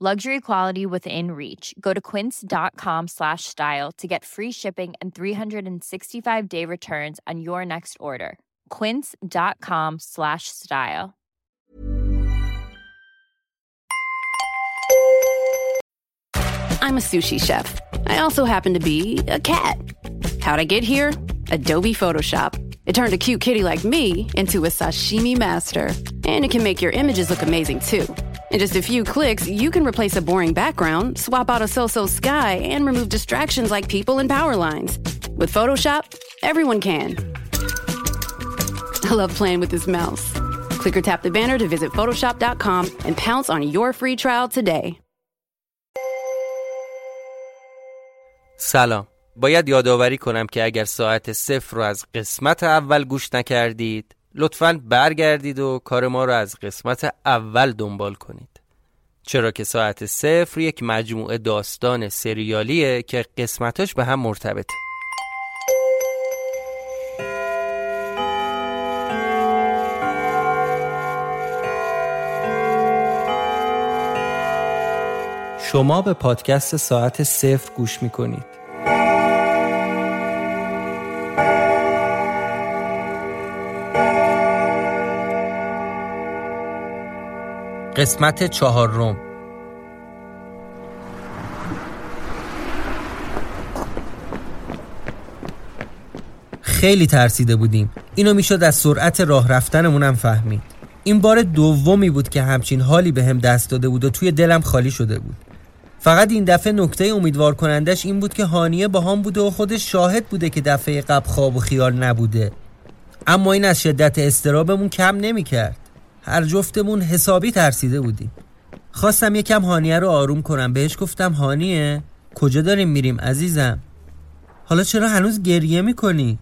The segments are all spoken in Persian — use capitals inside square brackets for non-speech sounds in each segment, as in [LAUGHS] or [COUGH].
Luxury quality within reach. Go to quince.com slash style to get free shipping and 365 day returns on your next order. Quince.com slash style. I'm a sushi chef. I also happen to be a cat. How'd I get here? Adobe Photoshop. It turned a cute kitty like me into a sashimi master. And it can make your images look amazing too. In just a few clicks, you can replace a boring background, swap out a so-so sky, and remove distractions like people and power lines. With Photoshop, everyone can. I love playing with this mouse. Click or tap the banner to visit Photoshop.com and pounce on your free trial today. سلام باید یادآوری کنم که اگر ساعت صفر رو از قسمت اول گوش نکردید لطفا برگردید و کار ما رو از قسمت اول دنبال کنید. چرا که ساعت صفر یک مجموعه داستان سریالیه که قسمتاش به هم مرتبطه. شما به پادکست ساعت صفر گوش می‌کنید. قسمت چهارم خیلی ترسیده بودیم. اینو می‌شد از سرعت راه رفتنمونم فهمید. این بار دومی بود که همچین حالی به هم دست داده بود و توی دلم خالی شده بود. فقط این دفعه نکته امیدوار کنندش این بود که هانیه با هم بوده و خودش شاهد بوده که دفعه قبل خواب و خیال نبوده. اما این از شدت استرابمون کم نمی‌کرد. هر جفتمون حسابی ترسیده بودیم خواستم یکم هانیه رو آروم کنم بهش گفتم هانیه کجا داریم میریم عزیزم حالا چرا هنوز گریه می‌کنی؟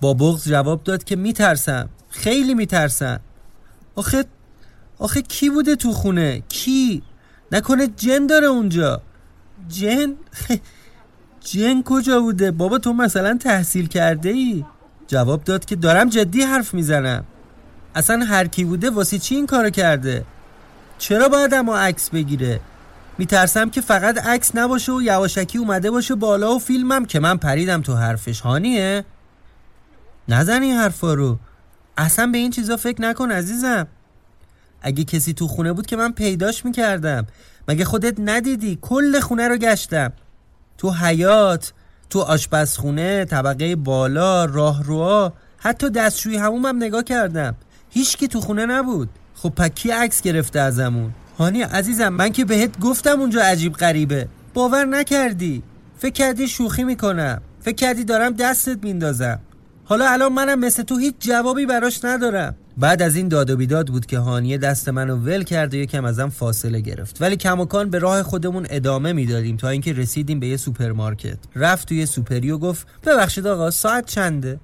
با بغض جواب داد که میترسم خیلی میترسم آخه آخه کی بوده تو خونه؟ کی؟ نکنه جن داره اونجا جن؟ [LAUGHS] جن کجا بوده؟ بابا تو مثلا تحصیل کرده ای؟ جواب داد که دارم جدی حرف می‌زنم اصلا هر کی بوده واسه چی این کارو کرده؟ چرا باید اما عکس بگیره؟ میترسم که فقط عکس نباشه و یواشکی اومده باشه بالا و فیلمم که من پریدم تو حرفش. هانیه؟ نزن این حرفا رو. اصلا به این چیزا فکر نکن عزیزم. اگه کسی تو خونه بود که من پیداش می‌کردم. مگه خودت ندیدی؟ کل خونه رو گشتم. تو حیاط تو آشپزخونه طبقه بالا راهروها حتی دستشویی حمومم نگاه کردم. هیچ کی تو خونه نبود. خب پس کی عکس گرفته ازمون؟ هانی عزیزم من که بهت گفتم اونجا عجیب غریبه. باور نکردی. فکر کردی شوخی می‌کنم. فکر کردی دارم دستت میندازم. حالا الان منم مثل تو هیچ جوابی براش ندارم. بعد از این داد و بیداد بود که هانیه دست منو ول کرد و یکم ازم فاصله گرفت. ولی کماکان به راه خودمون ادامه می‌دادیم تا اینکه رسیدیم به یه سوپرمارکت. رفت توی سوپری و گفت ببخشید آقا ساعت چنده؟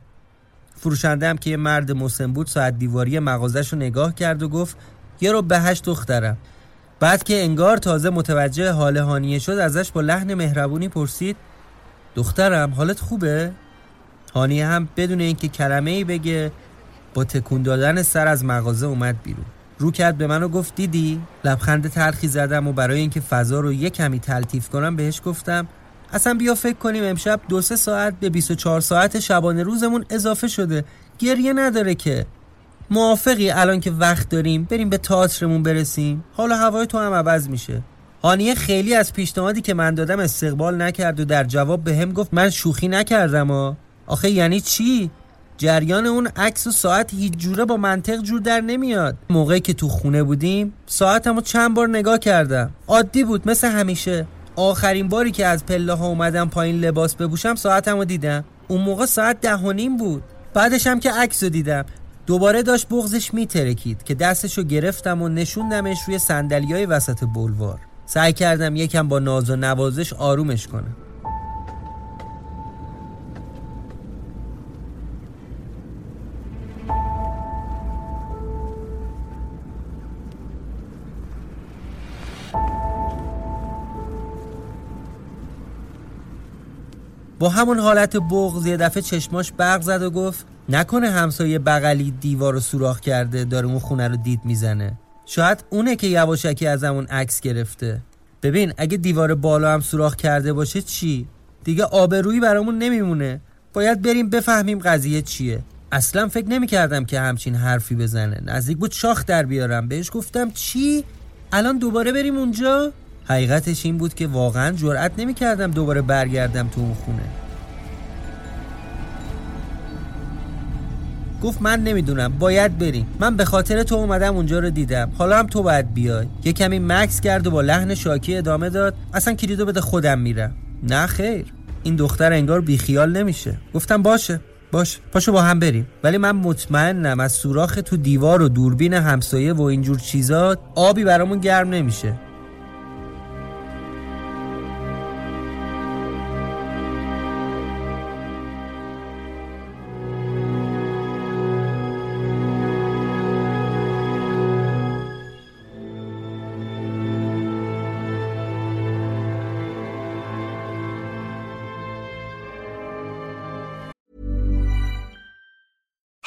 فروشنده هم که یه مرد مسن بود ساعت دیواری مغازش رو نگاه کرد و گفت یه رو به هشت دخترم. بعد که انگار تازه متوجه حال هانیه شد ازش با لحن مهربونی پرسید دخترم حالت خوبه؟ هانیه هم بدون اینکه کلمه ای بگه با تکون دادن سر از مغازه اومد بیرون. رو کرد به منو گفت دیدی؟ لبخند تلخی زدم و برای اینکه فضا رو یه کمی تلطیف کنم بهش گفتم اصلا بیا فکر کنیم امشب دو سه ساعت به 24 ساعت شبانه روزمون اضافه شده. گریه نداره که. موافقی الان که وقت داریم بریم به تئاترمون برسیم. حالا هوای تو هم عوض میشه. هانیه خیلی از پیشنهادی که من دادم استقبال نکرد و در جواب به هم گفت من شوخی نکردم ها. آخه یعنی چی؟ جریان اون عکس و ساعت هیچ جوره با منطق جور در نمیاد. موقعی که تو خونه بودیم ساعتمو چند بار نگاه کردم. عادی بود مثل همیشه. آخرین باری که از پله ها اومدم پایین لباس بپوشم ساعتمو دیدم. اون موقع ساعت ده و نیم بود. بعدش هم که عکس دیدم. دوباره داشت بغزش میترکید که دستشو گرفتم و نشوندمش روی سندلیای وسط بلوار. سعی کردم یکم با ناز و نوازش آرومش کنم. همون حالت بغض یه دفعه چشماش برق زد و گفت نکنه همسایه بغلی دیوار رو سوراخ کرده داره اون خونه رو دید می‌زنه. شاید اونه که یواشکی از همون عکس گرفته. ببین اگه دیوار بالا هم سوراخ کرده باشه چی؟ دیگه آبرویی برامون نمیمونه. باید بریم بفهمیم قضیه چیه. اصلا فکر نمی‌کردم که همچین حرفی بزنه. نزدیک بود شاخ در بیارم. بهش گفتم چی؟ الان دوباره بریم اونجا؟ حقیقتش این بود که واقعا جرأت نمی‌کردم دوباره برگردم تو اون خونه. گفت من نمی‌دونم باید بریم. من به خاطر تو اومدم اونجا رو دیدم. حالا هم تو باید بیای. یه کمی مکس کرد و با لحن شاکی ادامه داد. اصلا کلیدو بده خودم میرم. نه خیر. این دختر انگار بیخیال نمیشه. گفتم باشه باش پاشو با هم بریم. ولی من مطمئنم از سوراخ تو دیوار و دوربین همسایه و اینجور چیزات آبی برامون گرم نمیشه.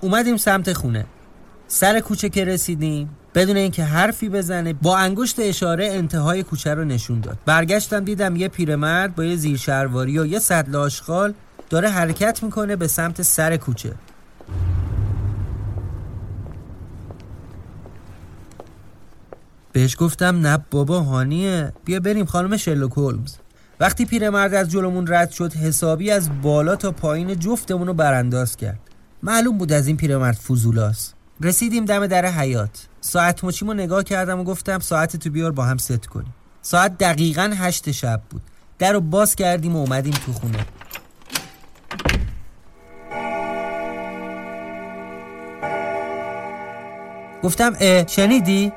اومدیم سمت خونه. سر کوچه که رسیدیم بدون اینکه حرفی بزنه با انگشت اشاره انتهای کوچه رو نشون داد. برگشتم دیدم یه پیرمرد با یه زیرشرواری و یه سطل آشغال داره حرکت می‌کنه به سمت سر کوچه. بهش گفتم نه بابا هانیه بیا بریم خانم شلوک هولمز. وقتی پیرمرد از جلومون رد شد حسابی از بالا تا پایین جفتمون رو برانداز کرد. معلوم بود از این پیرمرد فضولاست رسیدیم دم در حیاط ساعت مچیمو نگاه کردم و گفتم ساعتتو بیار با هم ست کنیم. ساعت دقیقا هشت شب بود. در رو باز کردیم و اومدیم تو خونه. گفتم اه شنیدی؟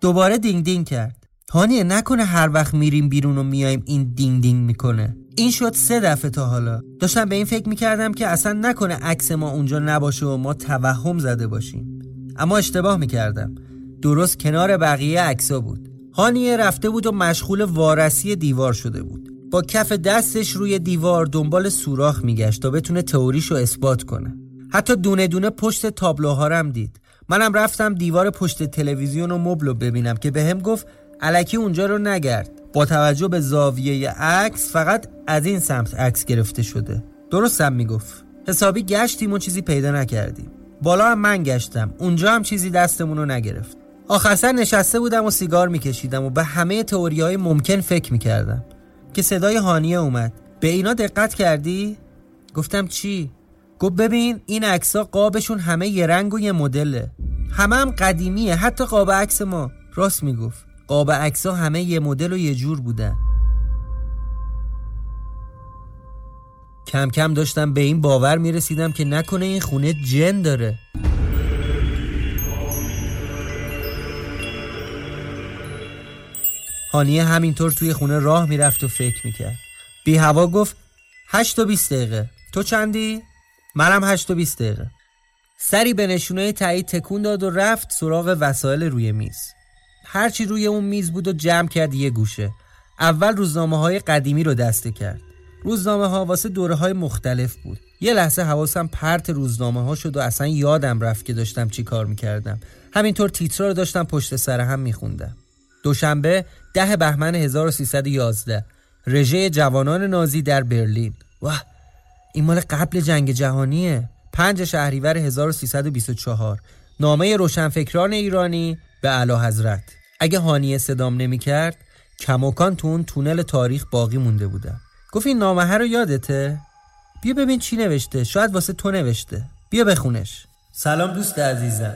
دوباره دینگ دینگ کرد. هانیه نکنه هر وقت میریم بیرون و میایم این دینگ دینگ می‌کنه. این شد سه دفعه تا حالا. داشتم به این فکر می‌کردم که اصلا نکنه عکس ما اونجا نباشه و ما توهم زده باشیم. اما اشتباه می‌کردم. درست کنار بقیه عکسا بود. هانیه رفته بود و مشغول وارسی دیوار شده بود. با کف دستش روی دیوار دنبال سوراخ میگشت تا بتونه تئوریشو اثبات کنه. حتی دونه دونه پشت تابلوها هم دید. منم رفتم دیوار پشت تلویزیون و مبل ببینم که بهم به گفت علکی اونجا رو نگرد. با توجه به زاویه عکس فقط از این سمت عکس گرفته شده. درستم می‌گفت. حسابی گشتیم و چیزی پیدا نکردیم. بالا هم من گشتم. اونجا هم چیزی دستمون رو نگرفت. آخر نشسته بودم و سیگار میکشیدم و به همه تئوری های ممکن فکر می‌کردم. که صدای هانیه اومد. به اینا دقت کردی؟ گفتم چی؟ گفت ببین این عکسا قابشون همه یه رنگ و یه مدله. همه هم قدیمیه. حتی قاب عکس ما. راست می‌گفت. قاب عکسا همه یه مدل و یه جور بودن کم کم داشتم به این باور می‌رسیدم که نکنه این خونه جن داره. هانیه همینطور توی خونه راه می‌رفت و فکر می‌کرد. بی هوا گفت هشت و بیست دقیقه. تو چندی؟ منم هشت و بیست دقیقه. سری به نشونه تایید تکون داد و رفت سراغ وسایل روی میز. هرچی روی اون میز بود و جمع کرد یه گوشه. اول روزنامه های قدیمی رو دسته کرد. روزنامه ها واسه دوره های مختلف بود. یه لحظه حواسم پرت روزنامه ها شد و اصلا یادم رفت که داشتم چی کار می‌کردم. همینطور تیترا رو داشتم پشت سر هم میخوندم. دوشنبه ده بهمن 1311 رژه جوانان نازی در برلین. واه این مال قبل جنگ جهانیه. پنج شهریور 1324 نامه روشنفکران ایرانی به اعلی حضرت اگه هانیه صدام نمی کرد کموکان تو اون تونل تاریخ باقی مونده بودم گفت این نامه رو یادته؟ بیا ببین چی نوشته. شاید واسه تو نوشته. بیا بخونش. سلام دوست عزیزم.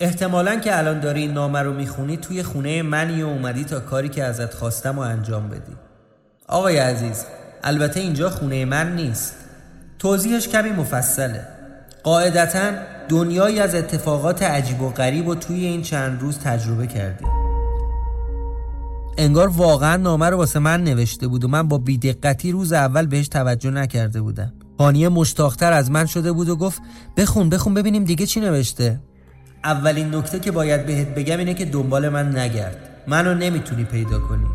احتمالا که الان داری این نامه رو می‌خونی توی خونه منی و اومدی تا کاری که ازت خواستم و انجام بدی. آقای عزیز البته اینجا خونه من نیست. توضیحش کمی مفصله. قاعدتا دنیایی از اتفاقات عجیب و غریب و توی این چند روز تجربه کردی انگار واقعا نامه رو واسه من نوشته بود و من با بیدقتی روز اول بهش توجه نکرده بودم. هانیه مشتاقتر از من شده بود و گفت بخون بخون ببینیم دیگه چی نوشته. اولین نکته که باید بهت بگم اینه که دنبال من نگرد. منو نمی‌تونی پیدا کنی.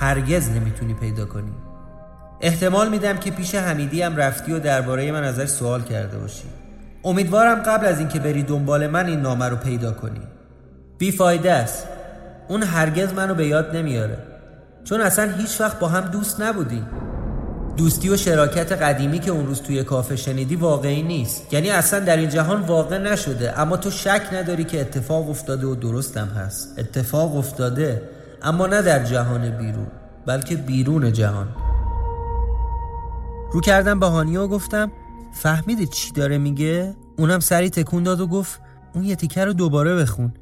هرگز نمی‌تونی پیدا کنی. احتمال میدم که پیش حمیدی هم رفتی و درباره من ازش سوال کرده باشی. امیدوارم قبل از اینکه بری دنبال من این نامه رو پیدا کنی. بیفایده است. اون هرگز منو به یاد نمیاره. چون اصلا هیچ وقت با هم دوست نبودیم. دوستی و شراکت قدیمی که اون روز توی کافه شنیدی واقعی نیست. یعنی اصلا در این جهان واقع نشده. اما تو شک نداری که اتفاق افتاده و درستم هست. اتفاق افتاده اما نه در جهان بیرون بلکه بیرون جهان. رو کردم به هانیا گفتم فهمیده چی داره میگه؟ اونم سری تکون داد و گفت اون یه تیکه رو دوباره بخون.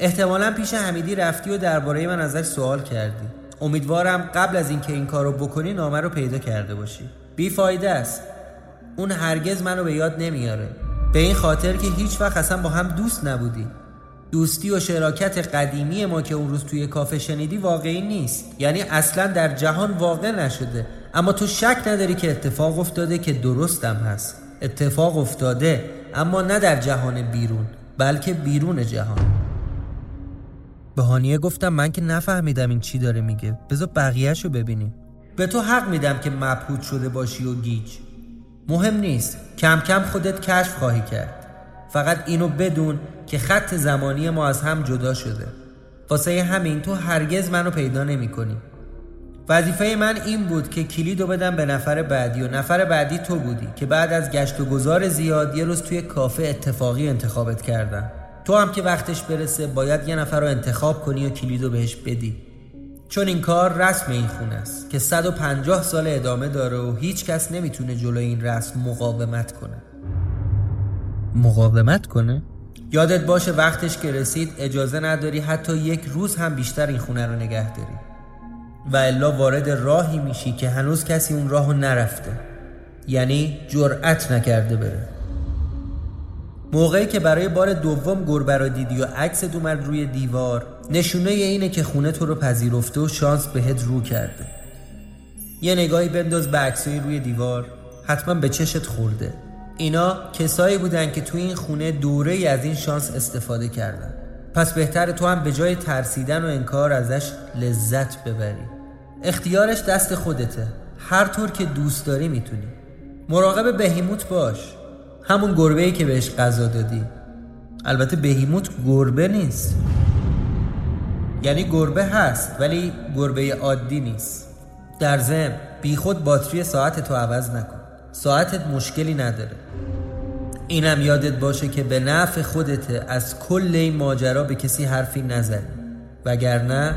احتمالا پیش حمیدی رفتی و درباره من ازش سوال کردی. امیدوارم قبل از اینکه این کار رو بکنی نامه رو پیدا کرده باشی. بیفایده است. اون هرگز منو به یاد نمیاره. به این خاطر که هیچ وقت اصلا با هم دوست نبودی. دوستی و شراکت قدیمی ما که اون روز توی کافه شنیدی واقعی نیست. یعنی اصلا در جهان واقع نشده. اما تو شک نداری که اتفاق افتاده که درستم هست. اتفاق افتاده اما نه در جهان بیرون بلکه بیرون جهان. به هانیه گفتم من که نفهمیدم این چی داره میگه. بذار بقیهش رو ببینیم. به تو حق میدم که مبهوت شده باشی و گیج. مهم نیست. کم کم خودت کشف خواهی کرد. فقط اینو بدون که خط زمانی ما از هم جدا شده. واسه همین تو هرگز منو پیدا نمی کنی وظیفه من این بود که کلیدو بدم به نفر بعدی و نفر بعدی تو بودی که بعد از گشت و گذار زیاد یه روز توی کافه اتفاقی انتخابت کردم. تو هم که وقتش برسه باید یه نفر رو انتخاب کنی و کلیدو بهش بدی. چون این کار رسم این خونه است که 150 سال ادامه داره و هیچ کس نمی‌تونه جلوی این رسم مقاومت کنه. مقاومت کنه؟ یادت باشه وقتش که رسید اجازه نداری حتی یک روز هم بیشتر این خونه رو نگه داری. و الا وارد راهی میشی که هنوز کسی اون راهو نرفته. یعنی جرأت نکرده بره. موقعی که برای بار دوم گربه را دیدی و عکس اومد روی دیوار نشونه اینه که خونه تو رو پذیرفته و شانس بهت رو کرده. یه نگاهی بنداز به عکسای روی دیوار حتما به چشت خورده. اینا کسایی بودن که توی این خونه دوره ای از این شانس استفاده کردن. پس بهتر تو هم به جای ترسیدن و انکار ازش لذت ببری. اختیارش دست خودته. هر طور که دوست داری می‌تونی. مراقب بهیموت باش. همون گربه ای که بهش غذا دادی. البته بهیموت گربه نیست. یعنی گربه هست ولی گربه عادی نیست. در ضمن بیخود باتری ساعت تو عوض نکن. ساعتت مشکلی نداره. اینم یادت باشه که به نفع خودته از کل این ماجرا به کسی حرفی نزنی. وگرنه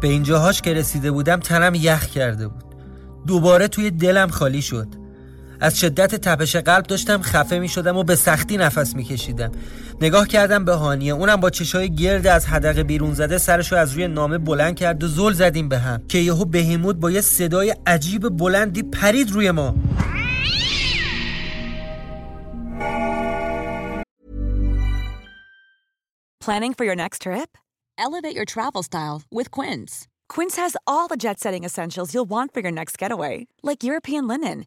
به اینجاهاش که رسیده بودم تنم یخ کرده بود. دوباره توی دلم خالی شد. از شدت تپش قلب داشتم خفه می شدم و به سختی نفس می کشیدم نگاه کردم به هانیه اونم با چشای گرد از حدقه بیرون زده سرشو از روی نامه بلند کرد و زل زدیم به هم که یهو بهیموت با یه صدای عجیب بلندی پرید روی ما Planning for your next trip? Elevate your travel style with Quince. Quince has all the jet setting essentials you'll want for your next getaway, like European linen,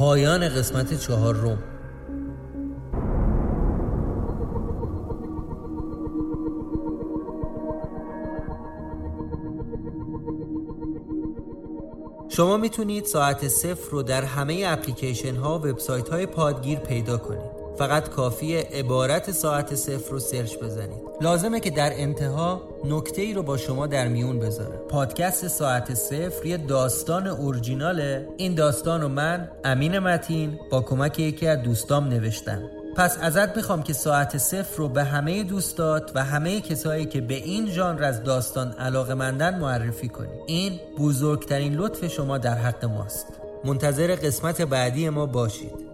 پایان قسمت چهار روم. شما می‌تونید ساعت صفر رو در همه اپلیکیشن ها و وبسایت های پادگیر پیدا کنید. فقط کافی عبارت ساعت صفر رو سرچ بزنید. لازمه که در انتها نکته ای رو با شما در میون بذارم پادکست ساعت صفر یه داستان اورجیناله. این داستان رو من امین متین با کمک یکی از دوستام نوشتم. پس ازت می‌خوام که ساعت صفر رو به همه دوستات و همه کسایی که به این ژانر از داستان علاقه مندن معرفی کنی. این بزرگترین لطف شما در حق ماست. منتظر قسمت بعدی ما باشید.